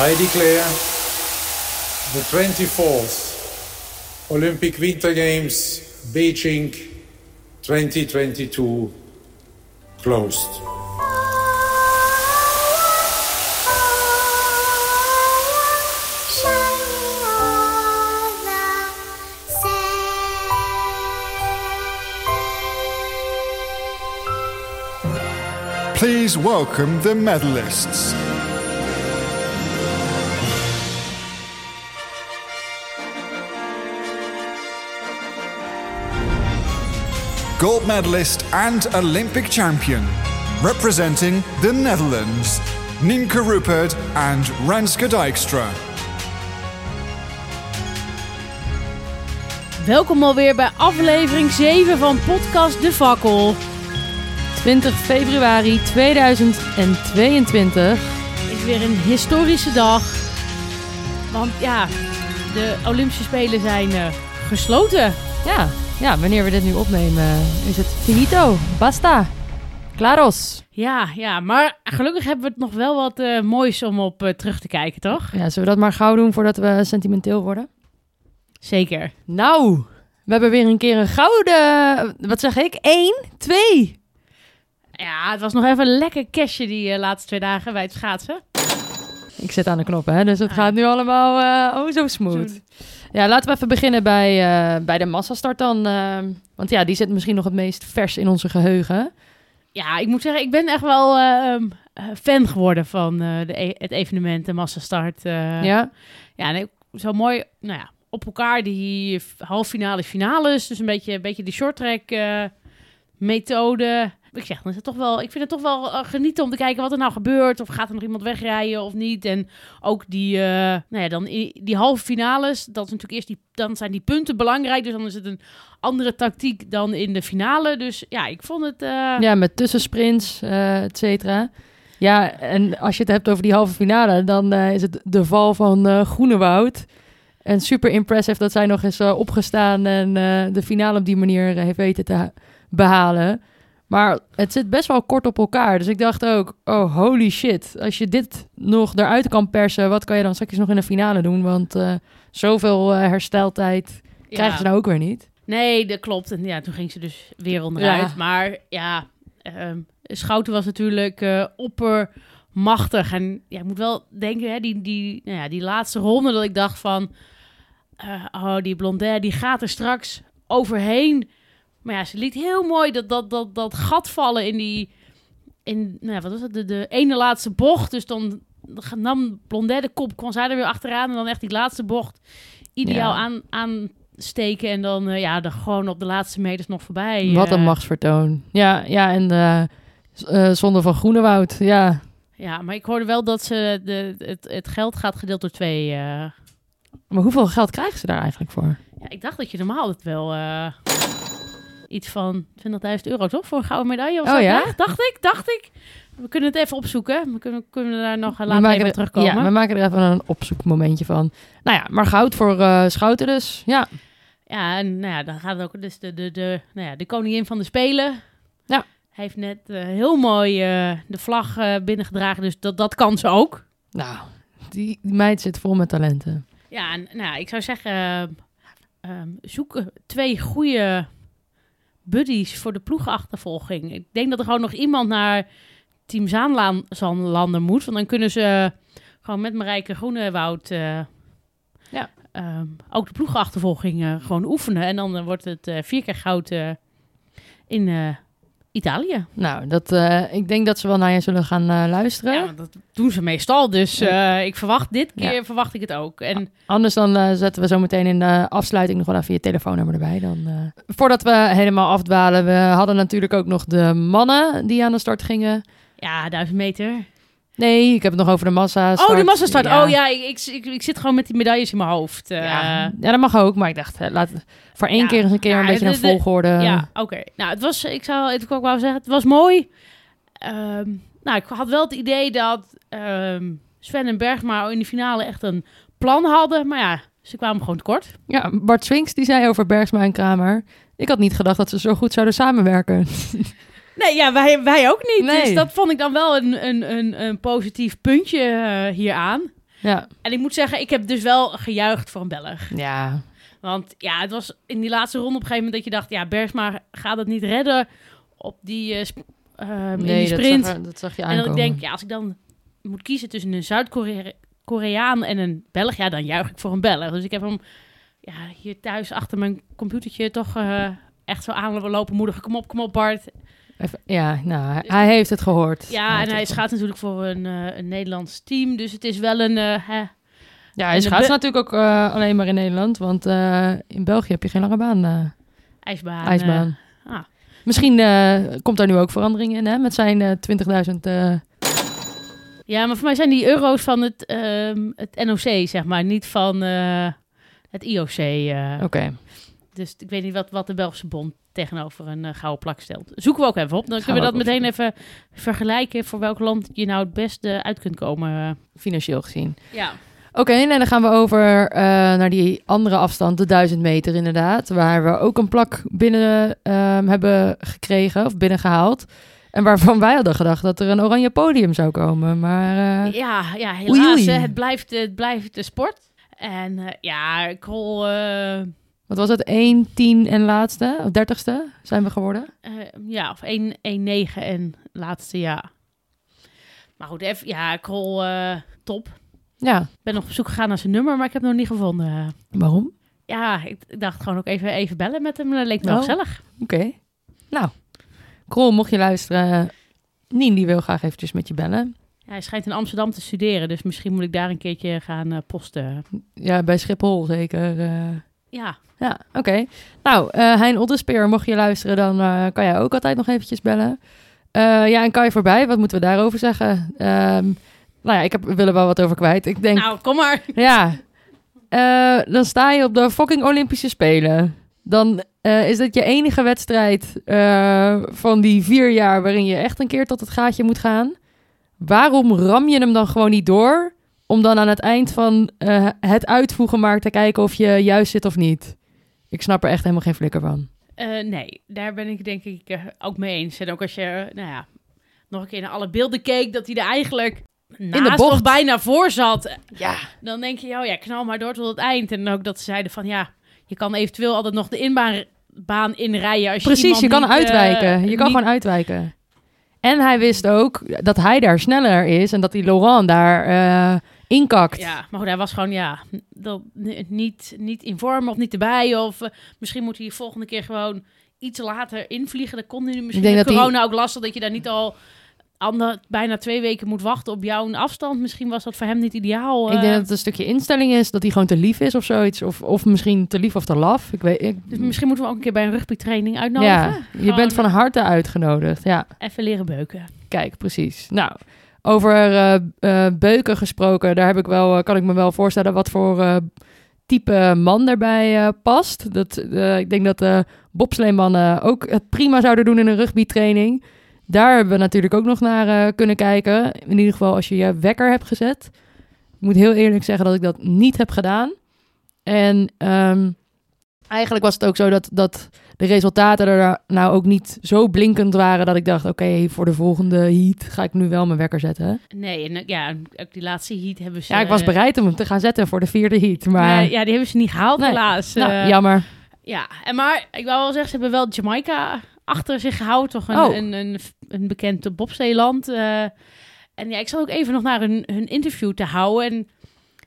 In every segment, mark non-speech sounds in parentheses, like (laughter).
I declare the 24th Olympic Winter Games Beijing 2022 closed. Please welcome the medalists. Gold medalist and Olympic champion, representing the Netherlands, Nienke Rupert and Renske Dijkstra. Welkom alweer bij aflevering 7 van podcast De Fakkel. 20 februari 2022 is weer een historische dag. Want ja, de Olympische Spelen zijn eh, gesloten. Ja, ja, wanneer we dit nu opnemen is het finito. Basta. Claros. Ja, ja, maar gelukkig hebben we het nog wel wat eh, moois om op eh, terug te kijken, toch? Ja, zullen we dat maar gauw doen voordat we sentimenteel worden? Zeker. Nou, we hebben weer een keer een gouden... Wat zeg ik? Eén? Twee? Ja, het was nog even een lekker cashje die eh, laatste twee dagen bij het schaatsen. Ik zit aan de knoppen, hè, dus het Ah. gaat nu allemaal oh zo smooth. Ja, laten we even beginnen bij, eh, bij de massastart dan. eh, want ja, die zit misschien nog het meest vers in onze geheugen. Ja, ik moet zeggen, ik ben echt wel eh, ehm, eh, fan geworden van de e- het evenement, de massastart. ja? Ja, nee, zo mooi, nou ja, op elkaar die halffinales, finales. Dus een beetje, een beetje die shorttrack eh methode. Ik zeg, dan is het toch wel, ik vind het toch wel eh, genieten om te kijken wat er nou gebeurt. Of gaat er nog iemand wegrijden of niet. En ook die, eh, nou ja, dan die halve finales. Dat is natuurlijk eerst die, dan zijn die punten belangrijk. Dus dan is het een andere tactiek dan in de finale. Dus ja, ik vond het. eh, Ja, met tussensprints, et cetera. Ja, en als je het hebt over die halve finale, dan is het de val van Groenewoud. En super impressive dat zij nog eens opgestaan en de finale op die manier heeft weten te ha- behalen. Maar het zit best wel kort op elkaar. Dus ik dacht ook, oh holy shit. Als je dit nog eruit kan persen, wat kan je dan straks nog in de finale doen? Want eh, zoveel eh, hersteltijd krijgen ze nou ook weer niet. Nee, dat klopt. En ja, toen ging ze dus weer onderuit. Ja. Maar ja, ehm, Schouten was natuurlijk eh, oppermachtig. En ja, ik moet wel denken, hè, die, die, nou ja, die laatste ronde dat ik dacht van... oh, die Blondet, die gaat er straks overheen. Maar ja, ze liet heel mooi dat, dat, dat, dat gat vallen in die... In, nou ja, wat was het? De, de ene laatste bocht. Dus dan nam Blondet de kop, kwam zij er weer achteraan. En dan echt die laatste bocht ideaal Ja. aan, aansteken. En dan eh, ja, er gewoon op de laatste meters nog voorbij. Wat een eh. machtsvertoon. Ja, ja en z- eh, zonde van Groenewoud. Ja, Ja, maar ik hoorde wel dat ze de, het, het geld gaat gedeeld door twee. maar hoeveel geld krijgen ze daar eigenlijk voor? Ja, ik dacht dat je normaal het wel iets van 20.000 euro toch voor een gouden medaille of Oh zo ja? krijgt? Dacht ik, dacht ik. We kunnen het even opzoeken. We kunnen, kunnen daar nog eh, later even er- terugkomen. Ja, we maken er even een opzoekmomentje van. Nou ja, maar goud voor eh, Schouten dus. Ja, Ja, en nou ja, dan gaat het ook dus de, de, de, nou ja, de koningin van de Spelen. Ja. Heeft net eh, heel mooi de vlag eh, binnengedragen, dus dat, dat kan ze ook. nou, die, die meid zit vol met talenten. Ja, en, nou, ja, ik zou zeggen, ehm, zoek twee goede buddies voor de ploegachtervolging. Ik denk dat er gewoon nog iemand naar Team Zaanlaan- Zaanlander moet, want dan kunnen ze gewoon met Marijke Groenewoud eh, Ja. ehm, ook de ploegachtervolging eh, gewoon oefenen. En dan eh, wordt het vier keer goud in Italië. Nou, dat, eh, ik denk dat ze wel naar je zullen gaan eh, luisteren. Ja, dat doen ze meestal. Dus eh, ik verwacht dit Ja. keer verwacht ik het ook. En Anders dan zetten we zo meteen in de afsluiting nog wel even je telefoonnummer erbij. Dan. Voordat we helemaal afdwalen, we hadden natuurlijk ook nog de mannen die aan de start gingen. ja, duizend meter. Nee, ik heb het nog over de massa. Oh, de massastart. Oh ja, ik, ik, ik, ik zit gewoon met die medailles in mijn hoofd. eh. Ja, ja, dat mag ook. Maar ik dacht, hè, laat voor één Ja, keer eens een keer een beetje de- een de- volgorde. Ja, oké. Nou, het was, ik zou het ook wel zeggen, het was mooi. Ehm, nou, ik had wel het idee dat ehm, Sven en Bergma in de finale echt een plan hadden. Maar ja, ze kwamen gewoon tekort. Ja, Bart Swinks die zei over Bergsma en Kramer. Ik had niet gedacht dat ze zo goed zouden samenwerken. (laughs) Nee, ja, wij, wij ook niet. Nee. Dus dat vond ik dan wel een, een, een, een positief puntje eh, hieraan. Ja, En ik moet zeggen, ik heb dus wel gejuicht voor een Belg. ja. Want ja, het was in die laatste ronde op een gegeven moment dat je dacht... ja, Bergsma gaat het niet redden op die, in die nee, dat sprint. zag, dat zag je en aankomen. dat ik denk, ja, als ik dan moet kiezen tussen een Zuid-Koreaan en een Belg... ja, dan juich ik voor een Belg. Dus ik heb hem ja, hier thuis achter mijn computertje toch eh, echt zo aanlopen moedigen. Kom op, kom op Bart. Even- ja, nou, hij, hij heeft het gehoord. Ja, en hij gaat natuurlijk voor een, eh, een Nederlands team. Dus het is wel een... eh, hè, Ja, hij Be- natuurlijk ook eh, alleen maar in Nederland, want in België heb je geen lange baan. ijsbaan. ijsbaan. ah. Misschien komt daar nu ook verandering in, hè? Met zijn eh 20.000... eh, Ja, maar voor mij zijn die euro's van het, ehm, het NOC, zeg maar. Niet van het IOC. Oké, Dus ik weet niet wat, wat de Belgische bond tegenover een eh, gouden plak stelt. Zoeken we ook even op. Dan Gaan kunnen we dat meteen even vergelijken... voor welk land je nou het beste uit kunt komen. financieel gezien. Ja. Oké, en dan gaan we over eh, naar die andere afstand, de 1000 meter inderdaad. Waar we ook een plak binnen ehm, hebben gekregen of binnengehaald. En waarvan wij hadden gedacht dat er een oranje podium zou komen. Maar eh, Ja, ja, helaas. oei. het, blijft, het blijft de sport. En eh, ja, Krol... wat was het? 1, 10 en laatste, of 30ste zijn we geworden. eh, ja, of 1, 1 9 en laatste jaar. Maar goed, even, ja, Krol eh, top. Ja, Ik ben nog op zoek gegaan naar zijn nummer, maar ik heb het nog niet gevonden. waarom? Ja, ik, dacht gewoon ook even, even bellen met hem. Dat leek me wel Oh. gezellig. Oké. Nou, Krol, mocht je luisteren, Nien die wil graag eventjes met je bellen. Ja, hij schijnt in Amsterdam te studeren, dus misschien moet ik daar een keertje gaan eh, posten. Ja, bij Schiphol zeker. eh. Ja, Ja, oké. Nou, eh Hein Ottespeer, mocht je luisteren, dan eh, kan jij ook altijd nog eventjes bellen. Eh, ja, en Kai voorbij, wat moeten we daarover zeggen? Ehm, nou ja, ik heb, wil er wel wat over kwijt. Ik denk, nou kom maar. (laughs) ja, dan sta je op de fucking Olympische Spelen. Dan is dit je enige wedstrijd van die vier jaar waarin je echt een keer tot het gaatje moet gaan. Waarom ram je hem dan gewoon niet door? Om dan aan het eind van eh, het uitvoegen maar te kijken of je juist zit of niet. Ik snap er echt helemaal geen flikker van. Eh, nee, daar ben ik denk ik eh, ook mee eens. En ook als je, nou ja, nog een keer naar alle beelden keek, dat hij er eigenlijk naast bocht. of bijna voor zat. Ja. Dan denk je, oh ja, knal maar door tot het eind. En ook dat ze zeiden van, ja, je kan eventueel altijd nog de inbaan baan inrijden. Als je Precies, je kan niet, uitwijken. je kan niet- gewoon uitwijken. En hij wist ook dat hij daar sneller is en dat die Laurent daar inkakt. Ja, maar goed, hij was gewoon, ja, dat, niet, niet in vorm of niet erbij. Of eh, misschien moet hij de volgende keer gewoon iets later invliegen. Dat kon hij nu misschien denk met dat corona ook lastig, dat je daar niet al ander, bijna twee weken moet wachten op jouw afstand. Misschien was dat voor hem niet ideaal. Ik denk eh. dat het een stukje instelling is, dat hij gewoon te lief is of zoiets. Of, of misschien te lief of te laf. Ik weet, ik, Dus misschien moeten we ook een keer bij een rugbytraining uitnodigen. ja, je Gewoon bent van harte uitgenodigd. Ja, Even leren beuken. kijk, precies. Nou, over eh, eh, beuken gesproken, daar heb ik wel, eh, kan ik me wel voorstellen wat voor type man daarbij past. Dat, ik denk dat de bobsleemannen ook het prima zouden doen in een rugbytraining. Daar hebben we natuurlijk ook nog naar kunnen kijken. In ieder geval als je je wekker hebt gezet. Ik moet heel eerlijk zeggen dat ik dat niet heb gedaan. En ehm, eigenlijk was het ook zo dat, dat de resultaten er nou ook niet zo blinkend waren dat ik dacht, oké, voor de volgende heat ga ik nu wel mijn wekker zetten. Nee, en ja, ook die laatste heat hebben ze... Ja, ik was eh, bereid om hem te gaan zetten voor de vierde heat, maar nee, ja, die hebben ze niet gehaald, Nee. helaas. nou, Eh, jammer. Ja, en maar ik wou wel zeggen, ze hebben wel Jamaica achter zich gehouden. Toch een, Oh. een, een, een bekend bobsteeland. eh en ja, ik zat ook even nog naar hun, hun interview te houden. En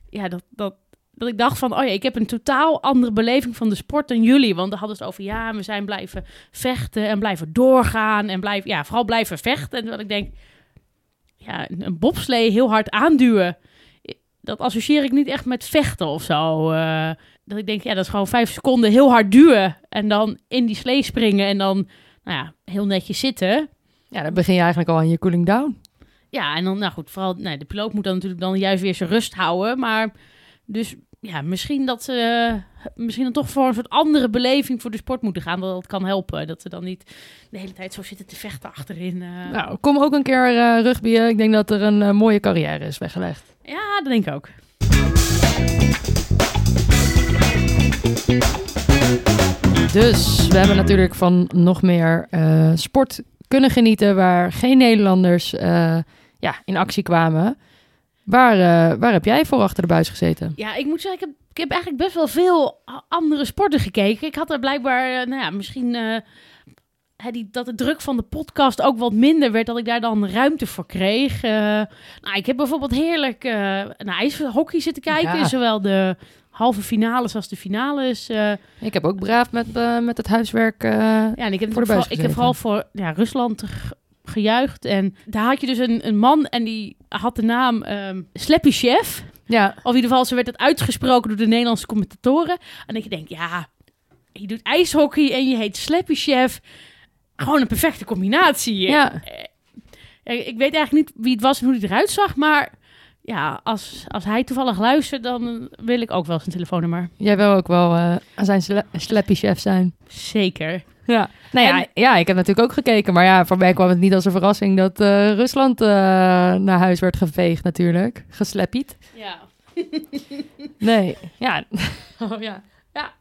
ja, dat, dat, dat ik dacht van, oh ja, ik heb een totaal andere beleving van de sport dan jullie. Want dan hadden ze het over, ja, we zijn blijven vechten en blijven doorgaan. En blijven, ja, vooral blijven vechten. En dat ik denk, ja, een bobslee heel hard aanduwen. Dat associeer ik niet echt met vechten of zo. eh. dat ik denk, ja, dat is gewoon vijf seconden heel hard duwen. En dan in die slee springen en dan, nou ja, heel netjes zitten. Ja, dan begin je eigenlijk al aan je cooling down. Ja, en dan, nou goed, vooral, nee, de piloot moet dan natuurlijk dan juist weer zijn rust houden. Maar dus, ja, misschien dat ze, eh, misschien dan toch voor een soort andere beleving voor de sport moeten gaan. Dat dat kan helpen. Dat ze dan niet de hele tijd zo zitten te vechten achterin. eh. Nou, kom ook een keer eh rugbyen. Ik denk dat er een mooie carrière is weggelegd. Ja, dat denk ik ook. Dus we hebben natuurlijk van nog meer sport kunnen genieten waar geen Nederlanders ja, in actie kwamen. Waar, eh, waar heb jij voor achter de buis gezeten? Ja, ik moet zeggen, ik heb, ik heb eigenlijk best wel veel andere sporten gekeken. Ik had er blijkbaar, eh, nou ja, misschien eh, die, dat de druk van de podcast ook wat minder werd, dat ik daar dan ruimte voor kreeg. Nou, ik heb bijvoorbeeld heerlijk eh, naar ijshockey zitten kijken, Ja. zowel de halve finales als de finales. Ik heb ook braaf met, met het huiswerk. Ja, en ik heb, Voor de vooral, ik heb vooral voor ja, Rusland gejuicht. En daar had je dus een, een man en die had de naam ehm Slappy Chef. ja, Of in ieder geval, ze werd het uitgesproken door de Nederlandse commentatoren. En ik denk, ja, je doet ijshockey en je heet Slappy Chef. Gewoon een perfecte combinatie. ja. Eh, Ik weet eigenlijk niet wie het was en hoe hij eruit zag, maar ja, als, als hij toevallig luistert, dan wil ik ook wel zijn telefoonnummer. Jij wil ook wel eh zijn slappy chef zijn. Zeker. Ja. Nou ja, En- ja, ik heb natuurlijk ook gekeken. Maar ja, voor mij kwam het niet als een verrassing dat eh, Rusland eh, naar huis werd geveegd natuurlijk. Gesleppied. Ja. (laughs) Nee, ja. (laughs) Oh ja. Ja.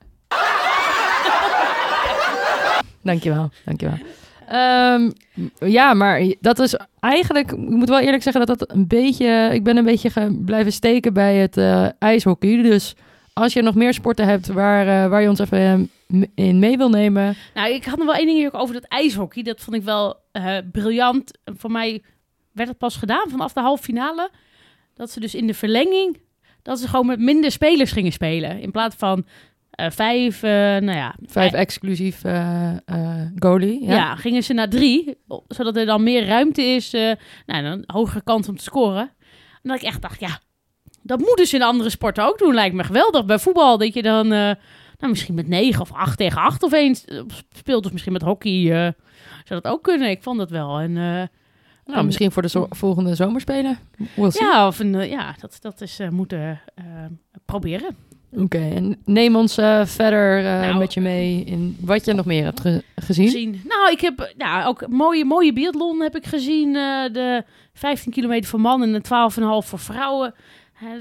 dankjewel, dankjewel. Ehm ja, maar dat is eigenlijk... Ik moet wel eerlijk zeggen dat dat een beetje... Ik ben een beetje blijven steken bij het eh, ijshockey. Dus als je nog meer sporten hebt waar, eh, waar je ons even eh, in mee wil nemen... Nou, ik had nog wel één ding over dat ijshockey. Dat vond ik wel briljant. Voor mij werd het pas gedaan vanaf de halve finale. Dat ze dus in de verlenging, dat ze gewoon met minder spelers gingen spelen. In plaats van vijf, eh, nou ja, Vijf eh, exclusief eh, eh, goalie. ja. Ja. gingen ze naar drie. Zodat er dan meer ruimte is, eh nou, een hogere kans om te scoren. En dat ik echt dacht, ja, dat moeten ze in andere sporten ook doen. Lijkt me geweldig. Bij voetbal dat je dan... eh, nou, misschien met 9 of 8 tegen 8 of eens eh, speelt. Of misschien met hockey eh, zou dat ook kunnen. Ik vond dat wel. En, eh, Nou, misschien voor de zo- volgende zomerspelen. We'll ja, of een, eh, ja, dat, dat is eh, moeten eh, proberen. Oké, en neem ons eh, verder eh, Nou, met je mee in wat je nog meer hebt ge- gezien. Gezien. Nou, ik heb ja, ook mooie, mooie biathlon heb ik gezien. eh, de 15 kilometer voor mannen en de 12,5 voor vrouwen.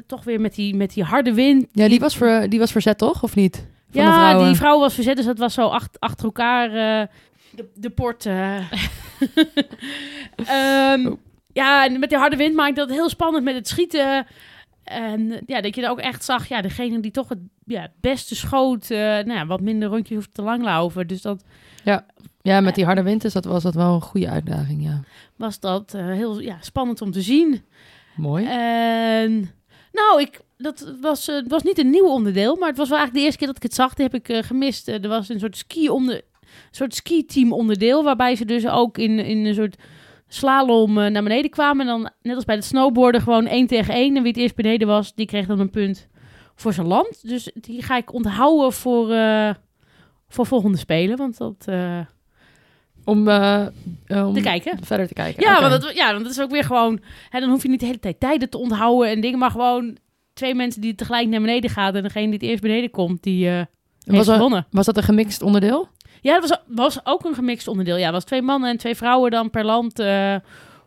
Toch weer met die, met die harde wind. Ja, die was, ver, die was verzet toch, of niet? Van ja, vrouwen. die vrouw was verzet, dus dat was zo acht- achter elkaar de, de port. eh. (laughs) Ehm, Oh. Ja, en met die harde wind maakte dat heel spannend met het schieten. En eh, ja, dat je er ook echt zag, ja, degene die toch het ja, het beste schoot, eh, nou ja, wat minder rondjes hoeft te lang laufen. Dus dat Ja, met die harde wind is dat, was dat wel een goede uitdaging, ja. was dat eh, heel ja, spannend om te zien. Mooi. En nou, ik, dat was, het was niet een nieuw onderdeel, maar het was wel eigenlijk de eerste keer dat ik het zag. Die heb ik gemist. Er was een soort ski onder, een soort ski-team onderdeel, waarbij ze dus ook in, in een soort slalom eh, naar beneden kwamen. En dan, net als bij het snowboarden, gewoon één tegen één. En wie het eerst beneden was, die kreeg dan een punt voor zijn land. Dus die ga ik onthouden voor, eh, voor volgende spelen, want dat... eh, om, eh, om te kijken. verder te kijken. Ja, want dat, ja, want dat is ook weer gewoon... Hè, dan hoef je niet de hele tijd tijden te onthouden en dingen, maar gewoon twee mensen die tegelijk naar beneden gaan en degene die het eerst beneden komt, die heeft was, er, gewonnen. was dat een gemixt onderdeel? Ja, dat was, was ook een gemixt onderdeel. Ja, was twee mannen en twee vrouwen dan per land eh,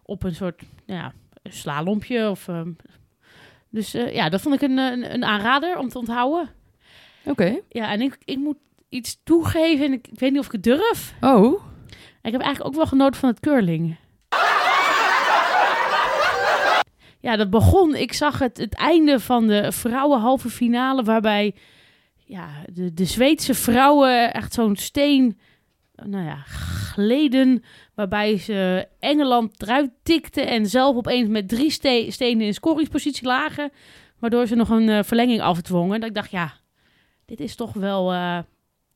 op een soort ja, slalompje. Of, ehm, dus eh, ja, dat vond ik een, een, een aanrader om te onthouden. Oké. Ja, en ik, ik moet iets toegeven en ik, ik weet niet of ik het durf. Oh, Ik heb eigenlijk ook wel genoten van het curling. Ja, dat begon. Ik zag het, het einde van de vrouwenhalve finale, waarbij ja, de, de Zweedse vrouwen echt zo'n steen, nou ja, gleden, waarbij ze Engeland eruit tikten en zelf opeens met drie ste- stenen in scoringspositie lagen, waardoor ze nog een eh, verlenging afdwongen. Dat ik dacht, ja, dit is toch wel eh,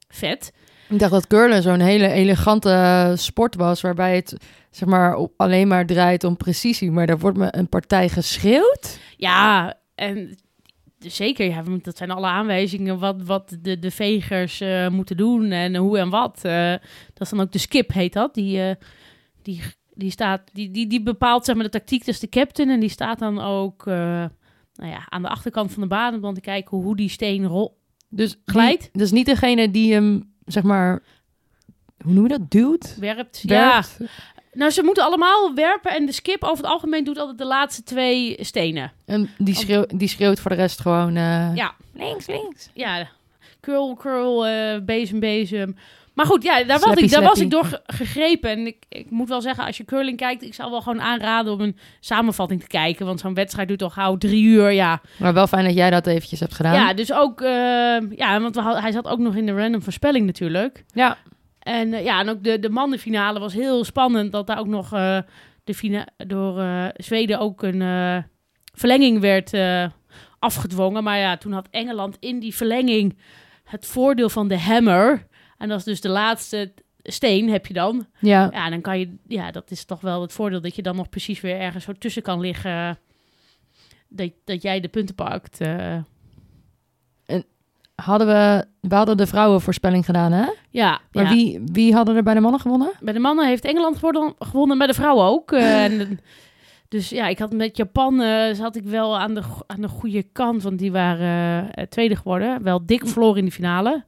vet. ik dacht dat curlen zo'n hele elegante eh, sport was, waarbij het zeg maar alleen maar draait om precisie, maar daar wordt me een partij geschreeuwd. Ja, en zeker, ja, want dat zijn alle aanwijzingen wat, wat de, de vegers eh, moeten doen en hoe en wat. Eh, dat is dan ook de skip, heet dat. Die, eh, die, die, staat, die, die, die bepaalt zeg maar, de tactiek, is de captain. En die staat dan ook nou ja, aan de achterkant van de baan om dan te kijken hoe die steen rol Dus Glijdt? Dus niet degene die hem, zeg maar, hoe noem je dat, duwt? werpt. Ja, Werpt? Nou ze moeten allemaal werpen en de skip over het algemeen doet altijd de laatste twee stenen. En die, schreeuw, die schreeuwt voor de rest gewoon... eh, Ja. Links, links. ja, curl, curl, eh bezem, bezem. Maar goed, ja, daar was, ik, daar was ik door ge- gegrepen. En ik, ik moet wel zeggen, als je curling kijkt, ik zou wel gewoon aanraden om een samenvatting te kijken. Want zo'n wedstrijd duurt al gauw drie uur, ja. Maar wel fijn dat jij dat eventjes hebt gedaan. Ja, dus ook, eh, ja, want we had- hij zat ook nog in de random voorspelling natuurlijk. Ja. En eh, ja, en ook de, de mannenfinale was heel spannend. Dat daar ook nog eh, de fina door eh, Zweden ook een verlenging werd afgedwongen. Maar ja, toen had Engeland in die verlenging het voordeel van de hammer. En dat is dus de laatste steen heb je dan. Ja. Ja, dan kan je, ja, dat is toch wel het voordeel dat je dan nog precies weer ergens zo tussen kan liggen. Dat, dat jij de punten pakt. Hadden we, we hadden de vrouwenvoorspelling gedaan, hè? ja, Maar ja. wie, wie hadden er bij de mannen gewonnen? Bij de mannen heeft Engeland gewonnen, gewonnen bij de vrouwen ook. Eh, (laughs) en, dus ja, ik had met Japan eh, zat ik wel aan de, aan de goede kant, want die waren eh, tweede geworden. Wel dik verloren in de finale.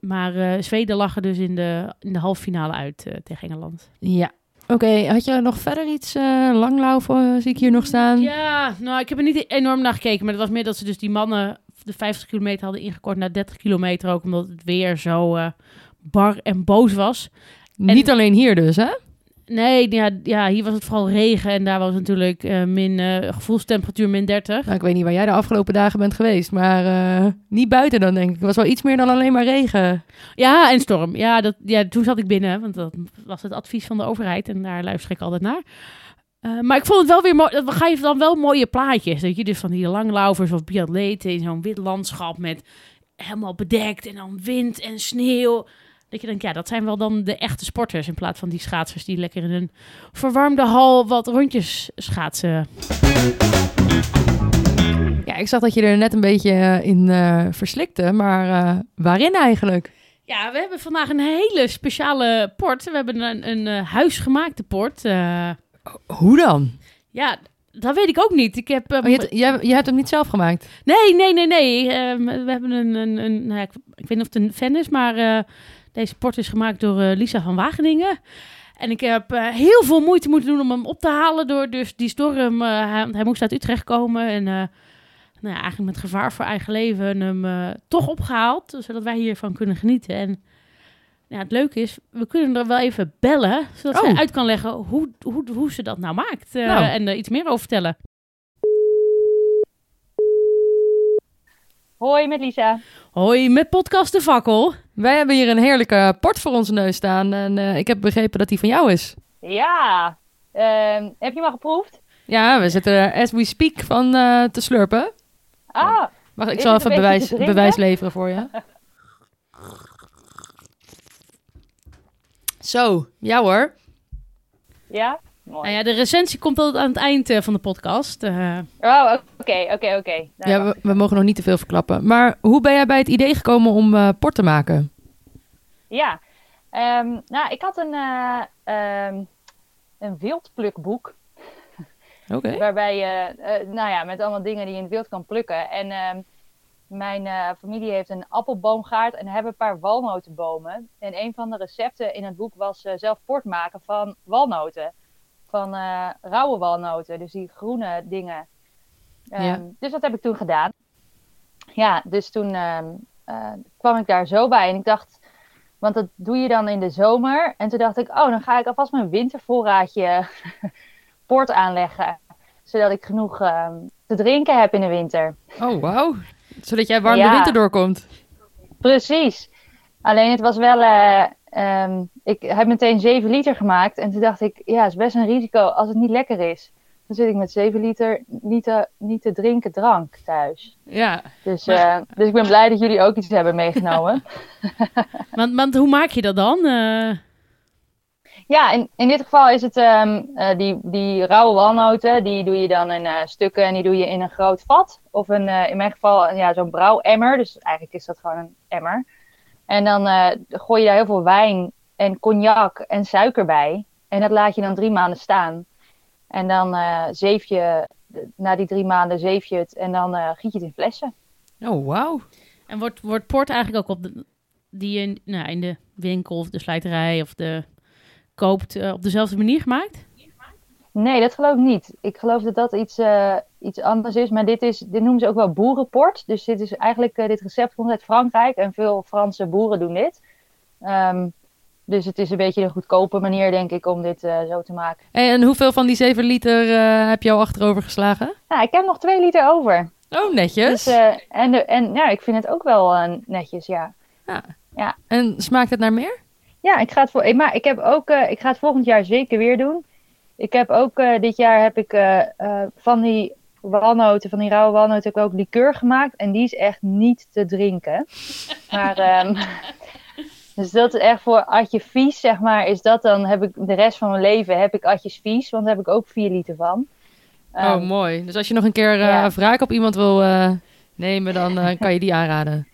Maar Zweden lag er dus in de, in de halve finale uit tegen Engeland. Ja. Oké, had je nog verder iets uh, langlaufen, zie ik hier nog staan? Ja, nou, ik heb er niet enorm naar gekeken. Maar het was meer dat ze dus die mannen de 50 kilometer hadden ingekort naar 30 kilometer. Ook omdat het weer zo eh, bar en boos was. Niet alleen hier dus, hè? Nee, ja, ja, hier was het vooral regen. En daar was natuurlijk eh, min eh, gevoelstemperatuur min 30. Nou, ik weet niet waar jij de afgelopen dagen bent geweest. Maar niet buiten dan, denk ik. Het was wel iets meer dan alleen maar regen. Ja, en storm. Ja, dat, ja, toen zat ik binnen. Want dat was het advies van de overheid. En daar luister ik altijd naar. Uh, maar ik vond het wel weer mooi. Dat geeft dan wel mooie plaatjes. Dat je dus van die langlaufers of biatleten in zo'n wit landschap met helemaal bedekt en dan wind en sneeuw. Dat je denkt, ja, dat zijn wel dan de echte sporters in plaats van die schaatsers die lekker in een verwarmde hal wat rondjes schaatsen. Ja, ik zag dat je er net een beetje in uh, verslikte, maar uh, waarin eigenlijk? Ja, we hebben vandaag een hele speciale port. We hebben een, een uh, huisgemaakte port. Hoe dan? Ja, dat weet ik ook niet. Ik heb, oh, je, hebt, jij, je hebt hem niet zelf gemaakt? Nee, nee, nee, nee. Uh, we hebben een, een, een nou ja, ik, ik, weet niet of het een fan is, maar uh, deze port is gemaakt door uh, Lisa van Wageningen. En ik heb heel veel moeite moeten doen om hem op te halen door dus die storm. Hij, hij, moest uit Utrecht komen en nou ja, eigenlijk met gevaar voor eigen leven hem toch opgehaald, zodat wij hiervan kunnen genieten. En ja, het leuke is, we kunnen er wel even bellen, zodat oh. ze uit kan leggen hoe, hoe, hoe ze dat nou maakt. Uh, nou. En er iets meer over vertellen. Hoi, met Lisa. Hoi, met podcast De Fakkel. Wij hebben hier een heerlijke port voor onze neus staan. En uh, ik heb begrepen dat die van jou is. Ja. Uh, heb je hem al geproefd? Ja, we zitten er as we speak van uh, te slurpen. Ah. Mag ik zal even bewijs, bewijs leveren voor je? (laughs) Zo, ja hoor. Ja? Mooi. Nou ja, de recensie komt altijd aan het eind uh, van de podcast. Uh... Oh, oké, oké, oké. Ja, we, we, mogen nog niet te veel verklappen. Maar hoe ben jij bij het idee gekomen om uh, port te maken? Ja, um, nou, ik had een, um, een wildplukboek. Oké. Okay. (laughs) Waarbij je, nou ja, met allemaal dingen die je in het wild kan plukken. En um, mijn uh, familie heeft een appelboomgaard en hebben een paar walnotenbomen. En een van de recepten in het boek was uh, zelf port maken van walnoten. Van uh, rauwe walnoten, dus die groene dingen. Um, ja. Dus dat heb ik toen gedaan. Ja, dus toen um, kwam ik daar zo bij en ik dacht... Want dat doe je dan in de zomer. En toen dacht ik, oh, dan ga ik alvast mijn wintervoorraadje (laughs) port aanleggen. Zodat ik genoeg te drinken heb in de winter. Oh, wauw zodat jij warm ja, de winter doorkomt. Precies. Alleen het was wel... Uh, um, ik heb meteen 7 liter gemaakt. En toen dacht ik, ja, het is best een risico als het niet lekker is. Dan zit ik met 7 liter niet te, niet te drinken drank thuis. Ja. Dus, uh, dus ik ben blij dat jullie ook iets hebben meegenomen. (laughs) want, want hoe maak je dat dan? Uh... Ja, in, in dit geval is het um, uh, die, die rauwe walnoten, die doe je dan in uh, stukken en die doe je in een groot vat. Of een, uh, in mijn geval ja, zo'n brouwemmer, dus eigenlijk is dat gewoon een emmer. En dan gooi je daar heel veel wijn en cognac en suiker bij. En dat laat je dan drie maanden staan. En dan zeef je, na die drie maanden zeef je het en dan giet je het in flessen. Oh, wauw. En wordt, wordt port eigenlijk ook op de, die in, nou, in de winkel of de slijterij of de koopt uh, op dezelfde manier gemaakt? Nee, dat geloof ik niet. Ik geloof dat dat iets, uh, iets anders is. Maar dit, is, dit noemen ze ook wel boerenport. Dus dit is eigenlijk, uh, dit recept komt uit Frankrijk. En veel Franse boeren doen dit. Ehm, dus het is een beetje een goedkope manier, denk ik, om dit eh, zo te maken. En hoeveel van die 7 liter eh, heb je al achterover geslagen? Nou, ik heb nog twee liter over. Oh, netjes. Dus, eh, en de, en ja, ik vind het ook wel eh, netjes, ja. En smaakt het naar meer? Ja, ik ga het, voor, eh, maar ik heb ook, eh, ik ga het volgend jaar zeker weer doen. Ik heb ook, eh, dit jaar heb ik van die walnoten, van die rauwe walnoten, heb ik ook liqueur gemaakt. En die is echt niet te drinken. Maar, ehm, (laughs) dus dat is echt voor Atje Vies, zeg maar, is dat dan, heb ik de rest van mijn leven, heb ik Atjes Vies. Want daar heb ik ook 4 liter van. oh, Ehm, mooi. Dus als je nog een keer eh ja. wraak op iemand wil nemen, dan kan je die aanraden.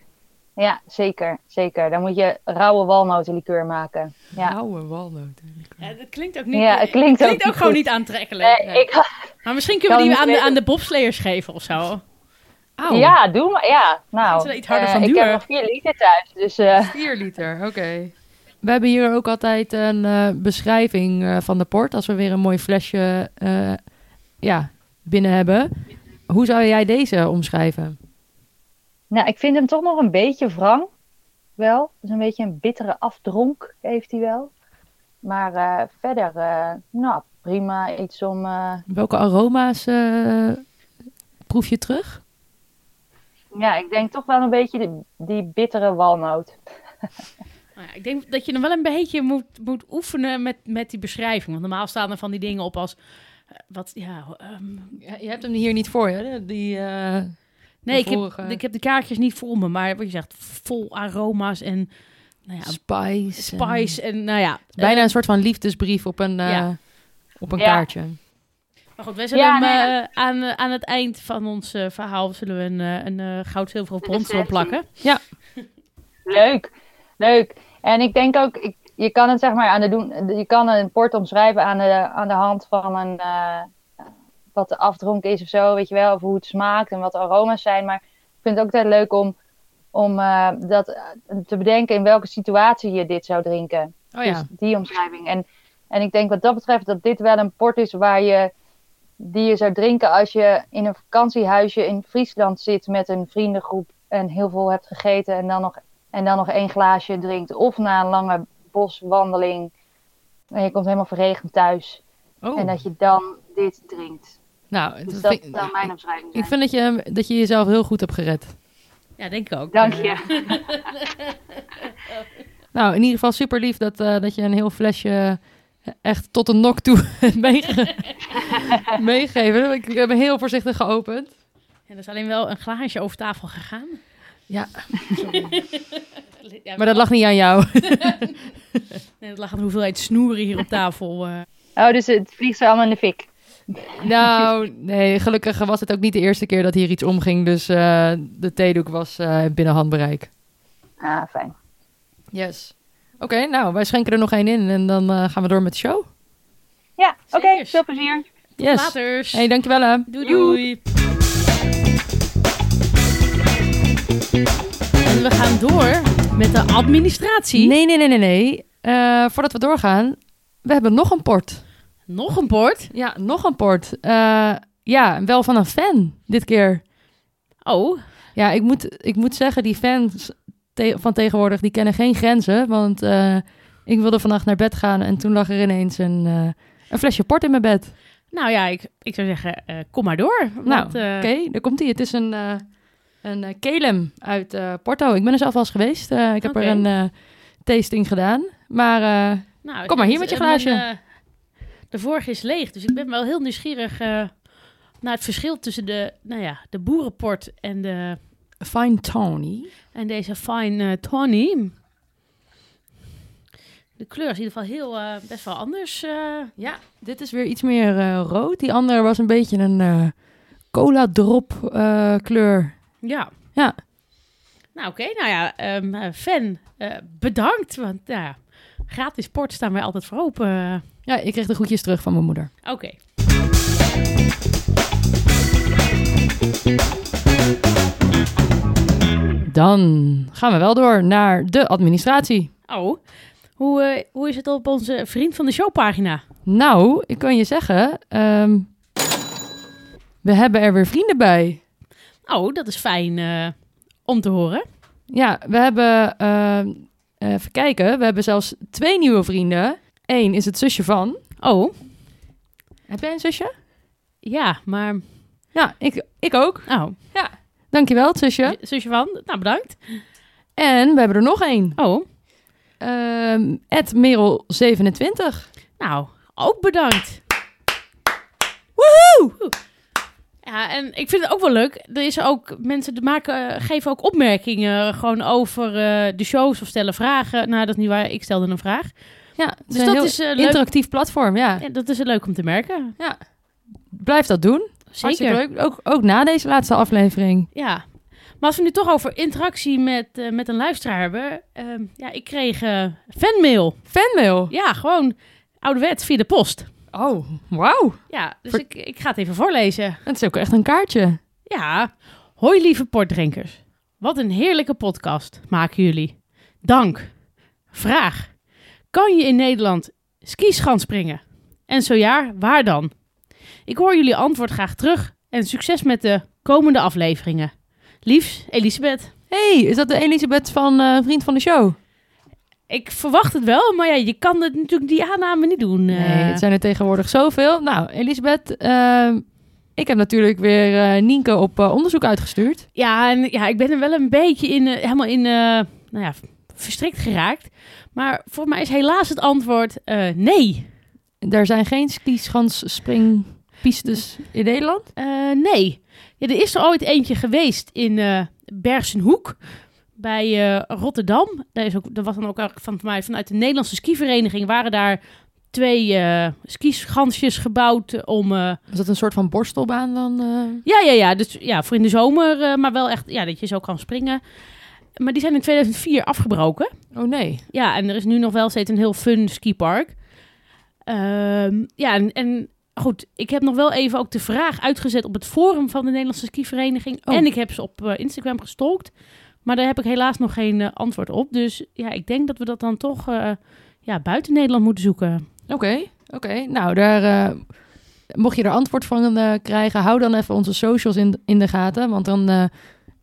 Ja, zeker, zeker. Dan moet je rauwe walnotenlikeur maken. Ja. Rauwe walnoten. Ja, dat klinkt ook niet. Ja, het klinkt ook ook niet gewoon goed. niet aantrekkelijk. Nee, ik, Maar misschien kunnen we die aan de, aan de bobslayers geven of zo. Auw, Ja, doe maar. Ja, nou. is wel iets harder eh, van ik duur. heb nog 4 liter thuis. Dus eh, 4 liter, oké. We hebben hier ook altijd een eh, beschrijving eh, van de port. Als we weer een mooi flesje eh, ja, binnen hebben. Hoe zou jij deze omschrijven? Nou, ik vind hem toch nog een beetje wrang. Wel. Dus een beetje een bittere afdronk heeft hij wel. Maar eh, verder, eh, nou, prima. Iets om. eh, Welke aroma's eh, proef je terug? ja, ik denk toch wel een beetje die, die bittere walnoot. (laughs) Nou ja, ik denk dat je dan wel een beetje moet, moet oefenen met, met die beschrijving. Want normaal staan er van die dingen op als. wat, ja, ehm, Ja, je hebt hem hier niet voor je, die... nee, ik heb, ik heb de kaartjes niet voor me, maar wat je zegt, vol aroma's en nou ja, Spice. spice en nou ja. Bijna eh, een soort van liefdesbrief op een, eh, Ja. op een Ja. kaartje. maar goed, wij zullen Ja, hem nee, eh, aan, aan het eind van ons verhaal zullen we een, een goud, zilver of brons erop plakken. (laughs) Leuk, leuk. En ik denk ook, ik, je kan het zeg maar aan de doen, je kan een port omschrijven aan de, aan de hand van een, eh, wat de afdronk is of zo, weet je wel, of hoe het smaakt en wat de aroma's zijn. Maar ik vind het ook altijd leuk om, om eh, dat eh, te bedenken in welke situatie je dit zou drinken. Oh ja. Dus die omschrijving. En, en ik denk wat dat betreft dat dit wel een port is waar je, die je zou drinken als je in een vakantiehuisje in Friesland zit met een vriendengroep en heel veel hebt gegeten en dan nog, en dan nog één glaasje drinkt. Of na een lange boswandeling en je komt helemaal verregend thuis. Oh. En dat je dan dit drinkt. Nou, Dus dat zou mijn omschrijving ik vind dat je, dat je jezelf heel goed hebt gered. Ja, denk ik ook. Dank Eh, je. (laughs) (laughs) Nou, in ieder geval super lief dat, eh, dat je een heel flesje echt tot een nok toe (laughs) hebt meege- meegegeven. Ik heb hem heel voorzichtig geopend. En er is alleen wel een glaasje over tafel gegaan. Ja, Ja, maar dat lag niet aan jou. Nee, dat lag aan de hoeveelheid snoeren hier op tafel. eh. Oh, dus het vliegt zo allemaal in de fik. Nou, nee, gelukkig was het ook niet de eerste keer dat hier iets omging. Dus eh, de theedoek was eh, binnen handbereik. Ah, fijn. Yes. Oké, nou, wij schenken er nog één in en dan eh, gaan we door met de show. Ja, oké. Veel plezier. Yes. Laters. Hey, dankjewel hè. Doei doei. En we gaan door met de administratie. Nee, nee, nee, nee, nee. Eh, voordat we doorgaan, we hebben nog een port. Nog een bord. Ja, nog een port. Eh, ja, wel van een fan dit keer. Oh, Ja, ik moet, ik moet zeggen, die fans te- van tegenwoordig, die kennen geen grenzen. Want eh, ik wilde vannacht naar bed gaan en toen lag er ineens een, eh, een flesje port in mijn bed. nou ja, ik, ik zou zeggen, kom maar door. Nou, Want, eh, Oké, daar komt hij. Het is een, een kelem uit Porto. Ik ben er zelf al eens geweest. Ik heb er een tasting gedaan. Maar nou, Kom maar hier met je glaasje. De vorige is leeg, dus ik ben wel heel nieuwsgierig eh, naar het verschil tussen de, nou ja, de boerenport en, de, Fine Tony. en deze fine eh, tawny. De kleur is in ieder geval heel, eh, best wel anders. Ja, dit is weer iets meer rood. Die andere was een beetje een cola drop kleur. Ja. Ja. Nou, oké. Nou ja, ehm, eh, fan, bedankt. Want nou ja, gratis port staan wij altijd voor open. Ja, ik kreeg de groetjes terug van mijn moeder. Oké. Dan gaan we wel door naar de administratie. Oh, hoe, eh, hoe is het op onze Vriend van de Show pagina? Nou, ik kan je zeggen, ehm, we hebben er weer vrienden bij. Oh, dat is fijn eh, om te horen. Ja, we hebben ehm, eh, even kijken. We hebben zelfs twee nieuwe vrienden. Eén is het zusje van. Oh, Heb jij een zusje? ja, maar... Ja, ik, ik ook. Oh, Dankjewel, het zusje. zusje van. Nou, bedankt. En we hebben er nog één. Oh, Ehm Ed Merel27. nou, ook bedankt. Woehoe! Ja, en ik vind het ook wel leuk. Er is ook mensen die maken, eh, geven ook opmerkingen gewoon over eh, de shows of stellen vragen. Nou, dat is niet waar. Ik stelde een vraag. Ja, Dus een dat is, eh, leuk. interactief platform. Ja. Ja, dat is leuk om te merken. Blijf dat doen. Zeker. leuk. Ook, ook na deze laatste aflevering. Ja. Maar als we nu toch over interactie met, eh, met een luisteraar hebben. ehm, ja, ik kreeg eh, fanmail. Fanmail. Ja, gewoon ouderwet via de post. Oh, wauw. Ja, dus Ver- ik, ik ga het even voorlezen. Het is ook echt een kaartje. Ja, hoi lieve portdrinkers. Wat een heerlijke podcast maken jullie. Dank. Vraag. Kan je in Nederland skischans springen? En zo ja, waar dan? Ik hoor jullie antwoord graag terug en succes met de komende afleveringen. Liefs, Elisabeth. hey, is dat de Elisabeth van eh, Vriend van de Show? Ik verwacht het wel, maar ja, je kan het natuurlijk die aanname niet doen. Nee, eh. het zijn er tegenwoordig zoveel. Nou, Elisabeth, ehm, ik heb natuurlijk weer eh, Nienke op eh, onderzoek uitgestuurd. Ja, en ja, ik ben er wel een beetje in, helemaal in, nou ja, verstrikt geraakt. Maar voor mij is helaas het antwoord nee. Er zijn geen skischans springpistes in Nederland. Nee. Ja, er is er ooit eentje geweest in Bersenhoek bij eh, Rotterdam. Daar, is ook, er was dan ook van mij vanuit de Nederlandse skivereniging waren daar twee skischansjes gebouwd om... eh, Was dat een soort van borstelbaan dan? ja, ja, ja. Dus ja, voor in de zomer, maar wel echt ja, dat je zo kan springen. Maar die zijn in 2004 afgebroken. Oh nee. Ja, en er is nu nog wel steeds een heel fun skipark. Ehm, ja, en, en goed, ik heb nog wel even ook de vraag uitgezet op het forum van de Nederlandse skivereniging. Oh. En ik heb ze op Instagram gestalkt. Maar daar heb ik helaas nog geen eh, antwoord op. Dus ja, ik denk dat we dat dan toch eh, ja, buiten Nederland moeten zoeken. Oké, oké. Nou, daar, eh, mocht je er antwoord van krijgen, hou dan even onze socials in, in de gaten, want dan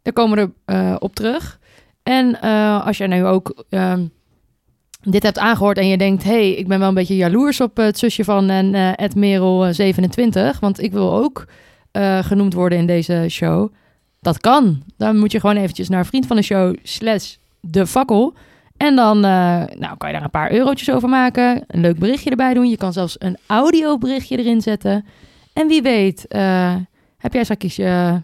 daar komen we er op terug. En als jij nu ook ehm, dit hebt aangehoord en je denkt, hey, ik ben wel een beetje jaloers op het zusje van en Ed Merel eh, 27, want ik wil ook genoemd worden in deze show. Dat kan. Dan moet je gewoon eventjes naar vriend van de show slash de fakkel. En dan eh, nou, kan je daar een paar eurotjes over maken. Een leuk berichtje erbij doen. Je kan zelfs een audioberichtje erin zetten. En wie weet, eh, heb jij straks je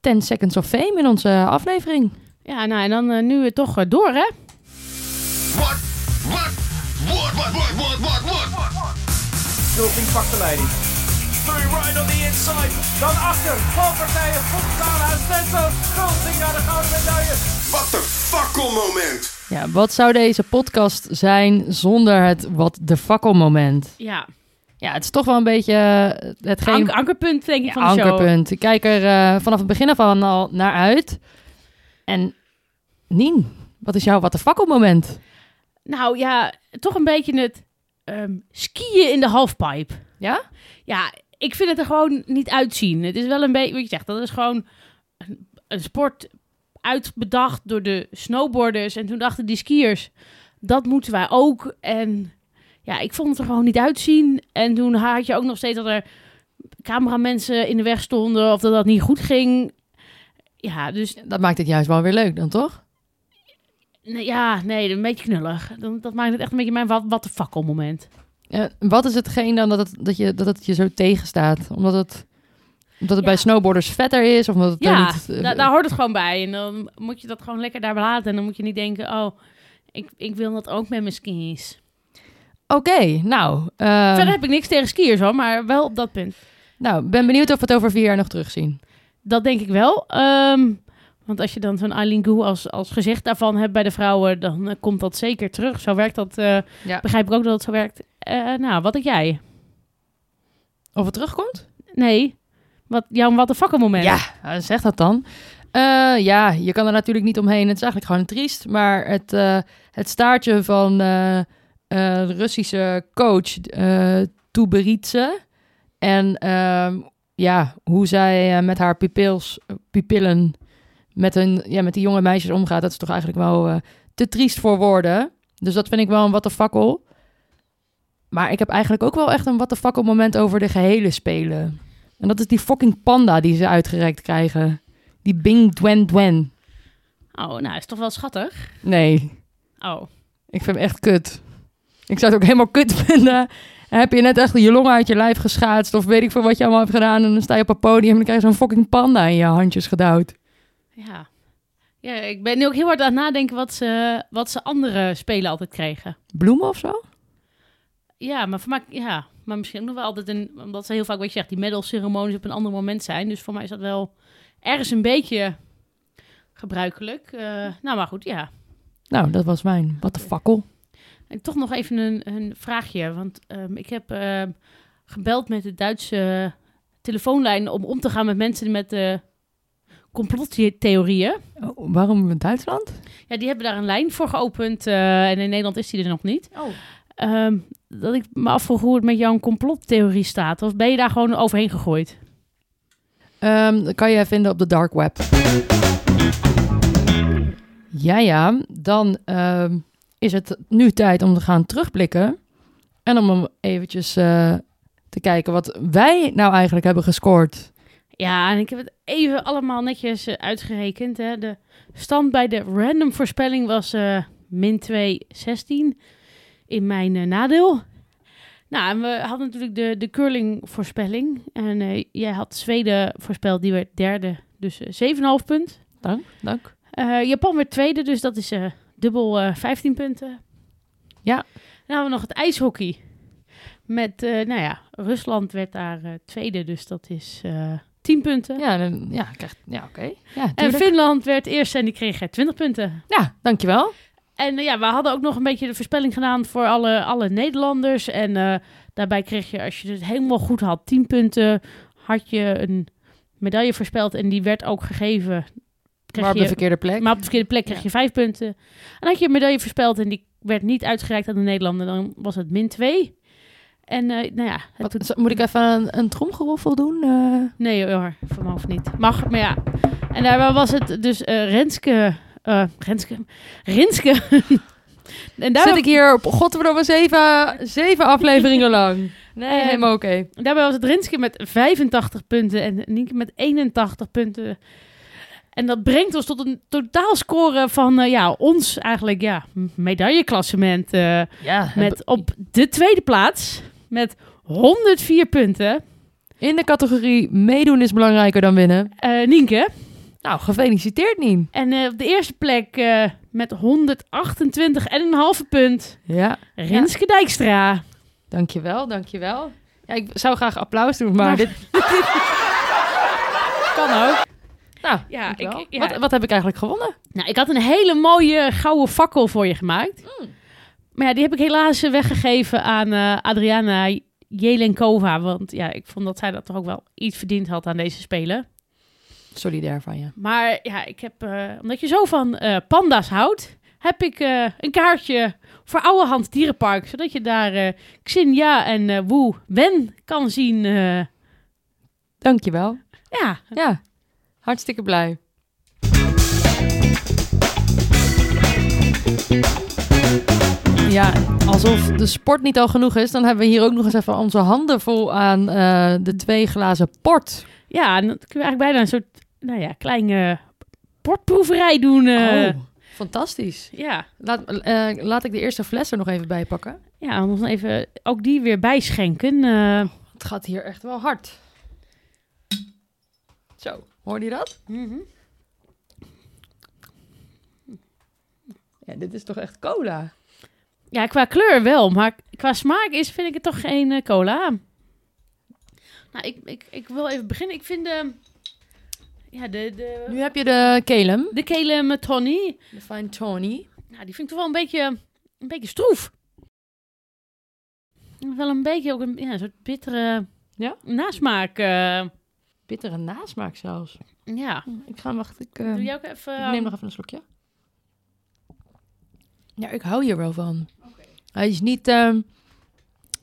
10 seconds of fame in onze aflevering. Ja, nou en dan eh, nu toch eh, door, hè? What? What? What? What? What? What? What? What? Vulping pakt de Very right on the inside. Dan achter. Valpartijen. Naar de gouden medaille. Wat een fakkelmoment. Ja, wat zou deze podcast zijn zonder het wat de fakkelmoment? Ja, Ja, het is toch wel een beetje eh, hetgeen... Ank- ankerpunt denk ik Ja, van de show. ankerpunt. Ik kijk er eh, vanaf het begin af aan al naar uit. En Nien, wat is jouw wat de fakkelmoment? Nou ja, toch een beetje het ehm, skiën in de halfpipe. Ja? Ja, ik vind het er gewoon niet uitzien. Het is wel een beetje, wat je zegt, dat is gewoon een, een sport uitbedacht door de snowboarders. En toen dachten die skiers, dat moeten wij ook. En ja, ik vond het er gewoon niet uitzien. En toen had je ook nog steeds dat er cameramensen in de weg stonden of dat dat niet goed ging. Ja, dus Dat maakt het juist wel weer leuk dan, toch? nee, ja, nee, een beetje knullig. Dan, dat maakt het echt een beetje mijn wat, de fakkel moment. Wat is hetgeen dan dat het, dat, je, dat het je zo tegenstaat? Omdat het, omdat het Ja. bij snowboarders vetter is? Of omdat het Ja, niet... eh, da- daar hoort het gewoon bij. En dan moet je dat gewoon lekker daar laten. En dan moet je niet denken, oh, ik, ik wil dat ook met mijn skis. Oké, nou... eh, Verder heb ik niks tegen skiers hoor, maar wel op dat punt. nou, ben benieuwd of we het over vier jaar nog terugzien. Dat denk ik wel. Ehm, want als je dan zo'n Eileen Gu als, als gezicht daarvan hebt bij de vrouwen, dan eh, komt dat zeker terug. Zo werkt dat. eh, Ja. Begrijp ik ook dat het zo werkt. Eh, nou, wat denk jij? Of het terugkomt? Nee. Wat, jouw wat een fucking moment. Ja, nou, zeg dat dan. Eh, ja, je kan er natuurlijk niet omheen. Het is eigenlijk gewoon triest. Maar het, eh, het staartje van eh, eh, de Russische coach eh Tuberitse. En ehm, ja, hoe zij eh, met haar pupils, pupillen, met, een, ja, met die jonge meisjes omgaat. Dat is toch eigenlijk wel eh, te triest voor woorden. Dus dat vind ik wel een what the fakkel. Maar ik heb eigenlijk ook wel echt een what the fakkel moment over de gehele spelen. En dat is die fucking panda die ze uitgereikt krijgen. Die Bing Dwen Dwen. Oh, nou, is toch wel schattig? Nee, Oh. ik vind hem echt kut. Ik zou het ook helemaal kut vinden. En heb je net echt je longen uit je lijf geschaatst... of weet ik veel wat je allemaal hebt gedaan... en dan sta je op een podium en dan krijg je zo'n fucking panda in je handjes gedouwd. Ja. Ja, ik ben nu ook heel hard aan het nadenken wat ze, wat ze andere spelen altijd kregen. Bloemen of zo? Ja, maar voor mij, ja, maar misschien ook nog wel altijd een, omdat ze heel vaak, wat je zegt, die medalceremonies op een ander moment zijn. Dus voor mij is dat wel ergens een beetje gebruikelijk. Eh, nou, maar goed, ja. Nou, dat was mijn what the fakkel. En toch nog even een, een vraagje, want ehm, ik heb ehm, gebeld met de Duitse telefoonlijn om om te gaan met mensen met de complottheorieën. Oh, waarom in Duitsland? Ja, die hebben daar een lijn voor geopend eh, en in Nederland is die er nog niet. Oh. Ehm, dat ik me afvroeg hoe het met jouw complottheorie staat. Of ben je daar gewoon overheen gegooid? Ehm, dat kan je vinden op de dark web. Ja, ja. Dan ehm, is het nu tijd om te gaan terugblikken. En om eventjes eh, te kijken wat wij nou eigenlijk hebben gescoord. Ja, en ik heb het even allemaal netjes eh, uitgerekend. Hè. De stand bij de random voorspelling was eh, min 2, 16 in mijn eh, nadeel. Nou, en we hadden natuurlijk de, de curling voorspelling. En eh, jij had Zweden voorspeld, die werd derde, dus eh, 7,5 punt. Dank, dank. Eh, Japan werd tweede, dus dat is eh, dubbel eh 15 punten. Ja. Dan hebben we nog het ijshockey. Met, eh, nou ja, Rusland werd daar eh, tweede, dus dat is eh 10 punten. Ja, dan, ja, krijgt, ja oké. Ja, En. Finland werd eerste en die kreeg eh, 20 punten. ja, dankjewel. En eh, ja, we hadden ook nog een beetje de voorspelling gedaan voor alle, alle Nederlanders. En eh, daarbij kreeg je, als je het helemaal goed had, 10 punten. Had je een medaille voorspeld en die werd ook gegeven. Maar op de verkeerde plek. maar op de verkeerde plek kreeg Ja. je 5 punten. En had je een medaille voorspeld en die werd niet uitgereikt aan de Nederlander, dan was het min 2. En eh, nou ja, moet ik even een, een tromgeroffel doen? Nee hoor, van hoofd niet. Mag, maar ja. En daar was het dus Renske... eh Renske... Rinske. (laughs) en daar, Zit ik hier op godverdomme zeven, zeven afleveringen lang. (laughs) Nee, helemaal oké. daarbij was het Rinske met 85 punten en Nienke met 81 punten. En dat brengt ons tot een totaalscore van eh, ja, ons eigenlijk ja, medailleklassement. eh, Ja, met op de tweede plaats met 104 punten. in de categorie meedoen is belangrijker dan winnen. eh Nienke. Nou, gefeliciteerd Nien. En eh, op de eerste plek eh, met 128,5 punt Ja, Rinske Dijkstra. dankjewel, dankjewel. Ja, ik zou graag applaus doen, maar Maar- dit (laughs) kan ook. Nou, Ja, ik- ja. Wat, wat heb ik eigenlijk gewonnen? Nou, ik had een hele mooie gouden fakkel voor je gemaakt. Maar ja, die heb ik helaas eh, weggegeven aan eh, Adriana Jelenkova. Want ja, ik vond dat zij dat toch ook wel iets verdiend had aan deze spelen. Solidair van je. Maar ja, ik heb, eh, omdat je zo van eh, panda's houdt, heb ik eh, een kaartje voor Ouwehand Dierenpark. Zodat je daar eh Xin Ja en eh Woe Wen kan zien. eh. Dankjewel. ja, Ja, hartstikke blij. Ja, alsof de sport niet al genoeg is, dan hebben we hier ook nog eens even onze handen vol aan eh, de twee glazen port. ja, en dan kun je eigenlijk bijna een soort, nou ja, kleine portproeverij doen. eh. Oh, fantastisch. Ja, Laat, eh, laat ik de eerste fles er nog even bij pakken. ja, en dan even ook die weer bijschenken. eh. Het gaat hier echt wel hard. Zo, hoorde je dat? Ja, dit is toch echt cola? Ja, qua kleur wel, maar qua smaak is, vind ik het toch geen cola. Nou, ik, ik, ik wil even beginnen. Ik vind de, ja, de, de, Nu heb je de kelem. de kele met Tony, De Fine Tony. nou, die vind ik toch wel een beetje, een beetje stroef. Wel een beetje ook een, ja, een soort bittere Ja? nasmaak. eh. Bittere nasmaak zelfs. ja, Ik ga, wacht, ik, eh, doe jij ook even... ik neem nog even een slokje. Ja, ik hou hier wel van. Hij is niet... ehm,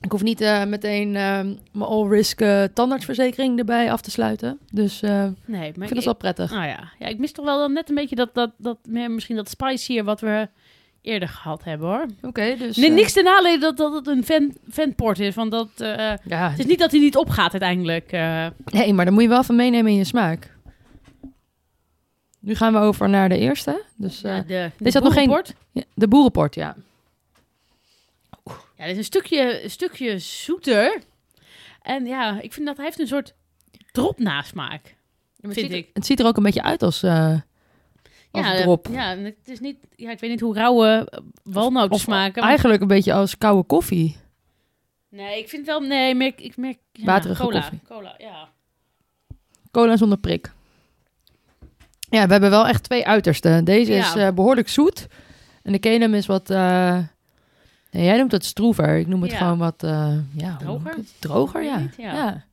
ik hoef niet eh, meteen ehm, mijn all-risk eh, tandartsverzekering erbij af te sluiten. Dus eh, ik Nee, maar vind dat wel prettig. Nou ja. ja, ik mis toch wel dan net een beetje dat, dat, dat misschien dat spice hier wat we eerder gehad hebben hoor. Oké, dus... Nee, niks ten nadele dat, dat het een fan, fanport is. Want dat, Ja, het is niet dat hij niet opgaat uiteindelijk. nee, maar dan moet je wel even meenemen in je smaak. Nu gaan we over naar de eerste. Dus ja, de, de er zat nog geen- ja, de boerenport, ja. Ja, dit is een stukje, een stukje zoeter. En ja, ik vind dat hij heeft een soort drop nasmaak. het, Vind ziet, ik. het ziet er ook een beetje uit als, eh als ja, drop. Ja, het is niet... Ja, ik weet niet hoe rauwe eh, walnoten Of smaken. maar- Eigenlijk een beetje als koude koffie. Nee, ik vind wel... Nee, ik merk... Ik merk ja, Waterige cola, koffie. Cola, ja. Cola zonder prik. Ja, we hebben wel echt twee uitersten. Deze is eh, behoorlijk zoet. En de Kelem is wat... nee, jij noemt het stroever. Ik noem het Ja. gewoon wat... eh, ja, Droger? Droger, ja. ja. ja.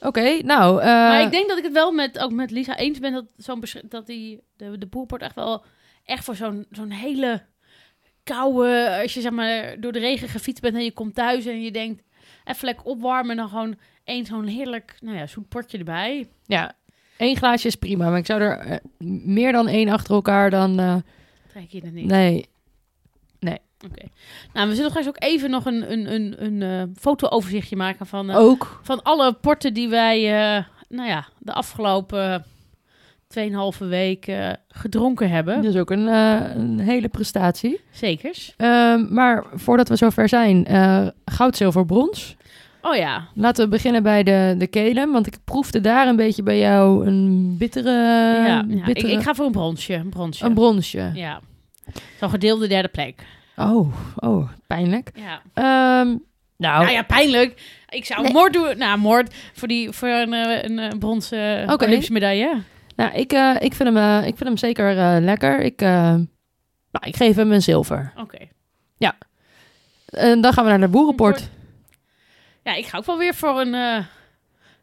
Oké, nou... eh, Maar ik denk dat ik het wel met, ook met Lisa eens ben dat, zo'n dat die, de, de boerport echt wel echt voor zo'n zo'n hele koude, als je zeg maar door de regen gefietst bent en je komt thuis en je denkt even lekker opwarmen en dan gewoon één zo'n heerlijk, nou ja, zoet potje erbij. Ja, één glaasje is prima. Maar ik zou er eh, meer dan één achter elkaar dan... Trek je het niet. nee, Oké. Nou, we zullen straks ook even nog een, een, een, een eh, foto-overzichtje maken van, eh, ook. van alle porten die wij, eh, nou ja, de afgelopen 2,5 week eh, gedronken hebben. Dus ook een, een hele prestatie. Zekers. Ehm, maar voordat we zover zijn, goud, zilver, brons. Oh ja, Laten we beginnen bij de, de Kelem, want ik proefde daar een beetje bij jou een bittere... ja, ja. Ik ga voor een bronsje. Een bronsje. Een bronsje. Ja. Zo'n gedeelde derde plek. Oh, oh, pijnlijk. Ja. Ehm, nou, Nou ja, pijnlijk. Ik zou Nee. moord doen. Nou, moord voor, die, voor een, eh, een, eh, bronzen Oké. Olympische medaille. nou ik, eh, ik, vind hem, eh, ik vind hem zeker eh, lekker. Ik, eh, nou, ik geef hem een zilver. Oké. En dan gaan we naar de boerenport. Ja, ik ga ook wel weer voor een... eh,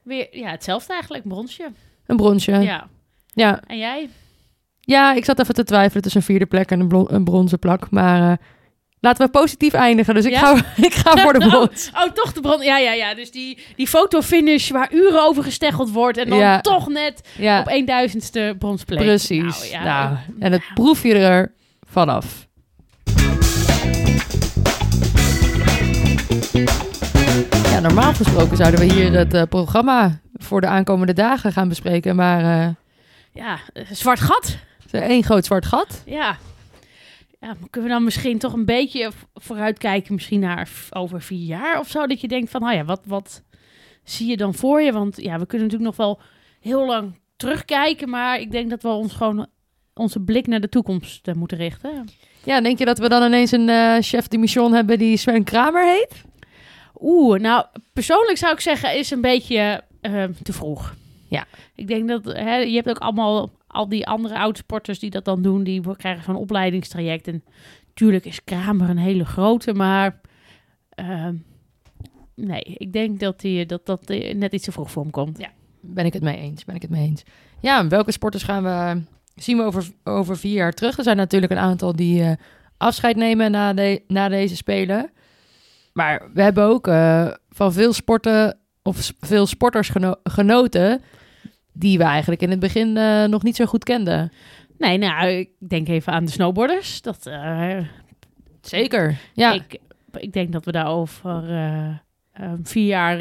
weer, ja, hetzelfde eigenlijk. Een bronsje. Een bronsje. Ja. Ja. Ja. En jij? ik zat even te twijfelen tussen een vierde plek en een, een bronzen plak. Maar eh, laten we positief eindigen. Dus ik, Ja? ga, (laughs) ik ga voor de brons. Oh, oh, toch de bron. Ja, ja, ja. Dus die, die fotofinish waar uren over gesteggeld wordt. En dan Ja. toch net Ja, op 1000ste bronsplek. precies. Nou, ja. Nou, en het proef je er vanaf. Ja, normaal gesproken zouden we hier het eh, programma voor de aankomende dagen gaan bespreken. Maar eh, Ja, eh, zwart gat. één groot zwart gat. Ja. Ja. Kunnen we dan misschien toch een beetje vooruitkijken, misschien naar over vier jaar of zo? Dat je denkt van, nou ja, wat, wat zie je dan voor je? Want ja, we kunnen natuurlijk nog wel heel lang terugkijken, maar ik denk dat we ons gewoon onze blik naar de toekomst eh, moeten richten. Ja, denk je dat we dan ineens een eh, chef de mission hebben die Sven Kramer heet? Oeh, nou, persoonlijk zou ik zeggen, is een beetje eh, te vroeg. Ja. Ik denk dat, hè, je hebt ook allemaal al die andere oudsporters die dat dan doen, die krijgen zo'n opleidingstraject. En tuurlijk is Kramer een hele grote, maar ehm, nee, ik denk dat die, dat, dat net iets te vroeg voor komt. Ja. Ben ik het mee eens, ben ik het mee eens. Ja, welke sporters gaan we, zien we over, over vier jaar terug? Er zijn natuurlijk een aantal die eh, afscheid nemen na, de, na deze Spelen. Maar we hebben ook eh, van veel sporten of veel sporters geno- genoten... die we eigenlijk in het begin eh, nog niet zo goed kenden. Nee, nou, ik denk even aan de snowboarders. Dat, eh, Zeker, ja. ik, ik denk dat we daar over eh, vier jaar...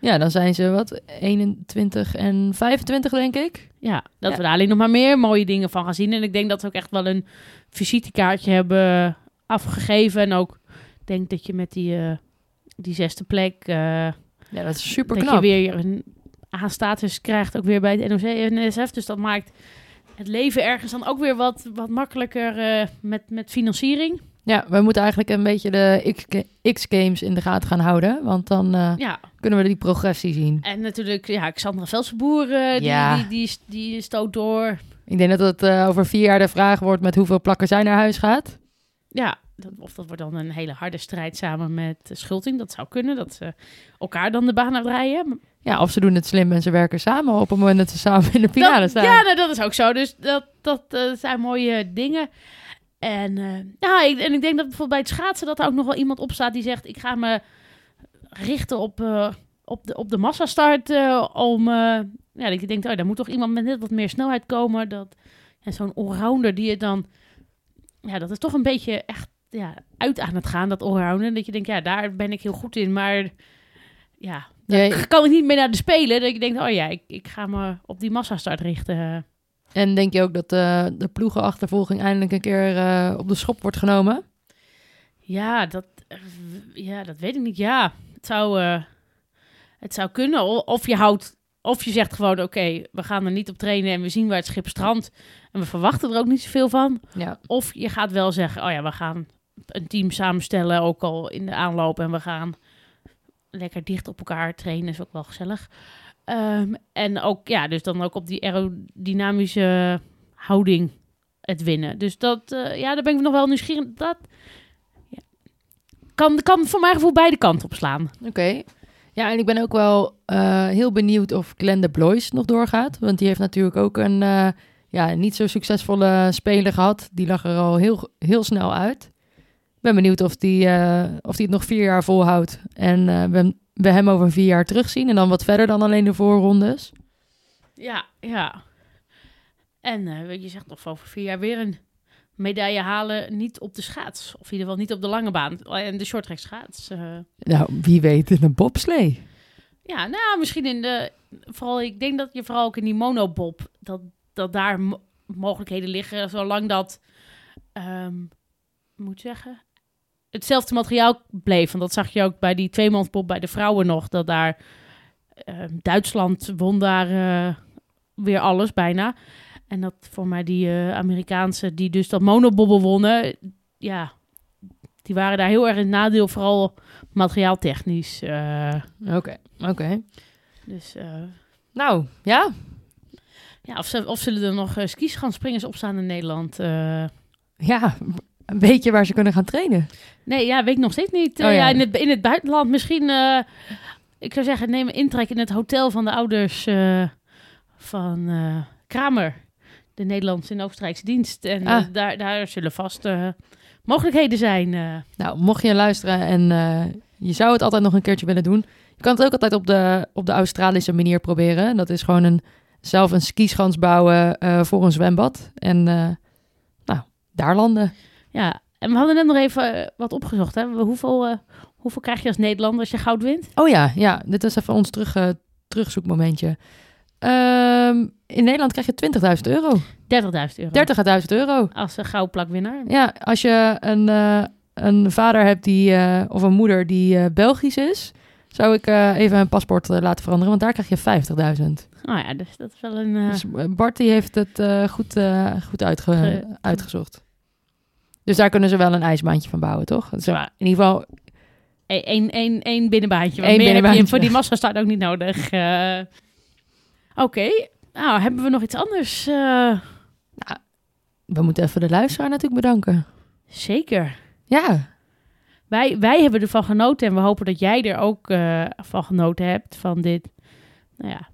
Ja, dan zijn ze wat, 21 en 25 denk ik. Ja, dat Ja. we daar alleen nog maar meer mooie dingen van gaan zien. En ik denk dat we ook echt wel een visitekaartje hebben afgegeven. En ook denk dat je met die, die zesde plek... Ja, dat is super dat knap. je weer een A-status krijgt, ook weer bij het NOC en NSF. Dus dat maakt het leven ergens dan ook weer wat, wat makkelijker eh, met, met financiering. Ja, we moeten eigenlijk een beetje de X- X-Games in de gaten gaan houden. Want dan eh, Ja, kunnen we die progressie zien. en natuurlijk, ja, Xandra Velsenboer, die, Ja. die, die, die stoot door. Ik denk dat het over vier jaar de vraag wordt met hoeveel plakken zij naar huis gaat. Ja, of dat wordt dan een hele harde strijd samen met Schulting. Dat zou kunnen, dat ze elkaar dan de baan uitrijden. Ja, of ze doen het slim en ze werken samen op het moment dat ze samen in de finale Dat- staan. Ja, nou, dat is ook zo. Dus dat, dat eh, zijn mooie dingen. En, eh, ja, ik, en ik denk dat bijvoorbeeld bij het schaatsen... dat er ook nog wel iemand op staat die zegt... ik ga me richten op, eh, op, de, op de massastart. eh, om, ja, dat je denkt, oh, daar moet toch iemand met net wat meer snelheid komen. Dat, en zo'n allrounder die het dan ja, dat is toch een beetje echt ja, uit aan het gaan, dat allrounden. Dat je denkt, ja, daar ben ik heel goed in. Maar ja, Jij- (laughs) kan ik niet meer naar de Spelen. Dat je denkt, oh ja, ik, ik ga me op die massastart richten. En denk je ook dat eh, de ploegenachtervolging eindelijk een keer eh, op de schop wordt genomen? Ja, dat, eh, ja, dat weet ik niet. Ja, het zou, het zou kunnen. Of je houdt, of je zegt gewoon, oké, we gaan er niet op trainen en we zien waar het schip strandt. En we verwachten er ook niet zoveel van. Ja. Of je gaat wel zeggen, oh ja, we gaan een team samenstellen, ook al in de aanloop. En we gaan lekker dicht op elkaar trainen, is ook wel gezellig. Ehm, en ook, ja, dus dan ook op die aerodynamische houding het winnen. Dus dat, eh, ja, daar ben ik nog wel nieuwsgierig. Dat ja, kan, kan voor mijn gevoel beide kanten op slaan. Oké. Ja, en ik ben ook wel eh, heel benieuwd of Glenn de Blois nog doorgaat. Want die heeft natuurlijk ook een eh, ja, niet zo succesvolle speler gehad. Die lag er al heel, heel snel uit. Ik ben benieuwd of die, eh, of die het nog vier jaar volhoudt. En eh, we, we hem over vier jaar terugzien. En dan wat verder dan alleen de voorrondes. Ja, ja. En eh, je zegt nog over vier jaar weer een medaille halen, niet op de schaats. Of in ieder geval niet op de lange baan. En de shorttrack schaats. Nou, wie weet in een bobslee. ja, nou, misschien in de... Vooral, ik denk dat je vooral ook in die monobob... Dat, dat daar mo- mogelijkheden liggen, zolang dat... ehm, moet zeggen... Hetzelfde materiaal bleef. Want dat zag je ook bij die tweemansbob bij de vrouwen nog. Dat daar... ehm, Duitsland won daar eh, weer alles bijna. En dat voor mij die eh, Amerikaanse die dus dat monobobbel wonnen... Ja, die waren daar heel erg in nadeel. Vooral materiaaltechnisch. eh Oké, oké. dus Nou, ja. ja, of, ze, of zullen er nog skis gaan springers opstaan in Nederland? Ja, weet je waar ze kunnen gaan trainen? nee, ja, weet ik nog steeds niet. Oh, ja. ja. in, het, in het buitenland misschien. eh, ik zou zeggen, neem een intrek in het hotel van de ouders eh, van eh, Kramer. De Nederlandse en Oostenrijkse dienst. En Ah. daar, daar zullen vast mogelijkheden zijn. Nou, mocht je luisteren en je zou het altijd nog een keertje willen doen, je kan het ook altijd op de, op de Australische manier proberen. Dat is gewoon een, zelf een skischans bouwen voor een zwembad. En nou, daar landen. Ja, en we hadden net nog even eh, wat opgezocht. Hè? Hoeveel, eh, hoeveel krijg je als Nederlander als je goud wint? Oh ja, ja, dit is even ons terug, eh, terugzoekmomentje. Ehm, in Nederland krijg je 20.000 euro. 30.000 euro. 30.000 euro. Als een goudplakwinnaar. Ja, als je een, een vader hebt die, of een moeder die Belgisch is, zou ik even een paspoort laten veranderen, want daar krijg je 50.000. Oh ja, dus dat is wel een... Dus Bart die heeft het goed, goed uitge- Ge- uitgezocht. Dus daar kunnen ze wel een ijsbaantje van bouwen, toch? In ieder geval, Eén één, één binnenbaantje. Eén je voor die massa staat ook niet nodig. (laughs) Eh, Oké. Nou, hebben we nog iets anders? Eh, we moeten even de luisteraar natuurlijk bedanken. zeker. Ja, Wij, wij hebben ervan genoten en we hopen dat jij er ook eh, van genoten hebt. Van dit, nou ja,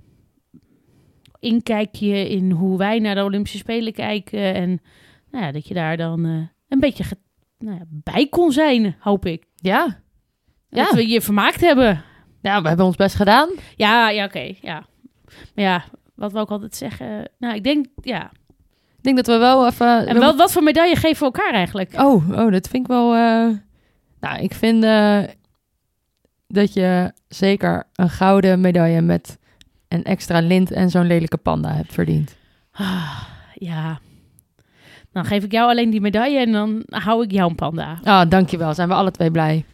inkijkje in hoe wij naar de Olympische Spelen kijken. En nou ja, dat je daar dan een beetje nou ja, bij kon zijn, hoop ik. ja. Ja. Dat we je vermaakt hebben. ja, we hebben ons best gedaan. Ja, ja, oké. ja. Maar ja, wat we ook altijd zeggen. Nou, ik denk, ja. Ik denk dat we wel even... En we wel, wat voor medaille geven we elkaar eigenlijk? Oh, oh, dat vind ik wel. eh, Nou, ik vind eh, dat je zeker een gouden medaille met een extra lint en zo'n lelijke panda hebt verdiend. Ah, ja. Dan geef ik jou alleen die medaille en dan hou ik jou een panda. Ah, dankjewel. Zijn we alle twee blij.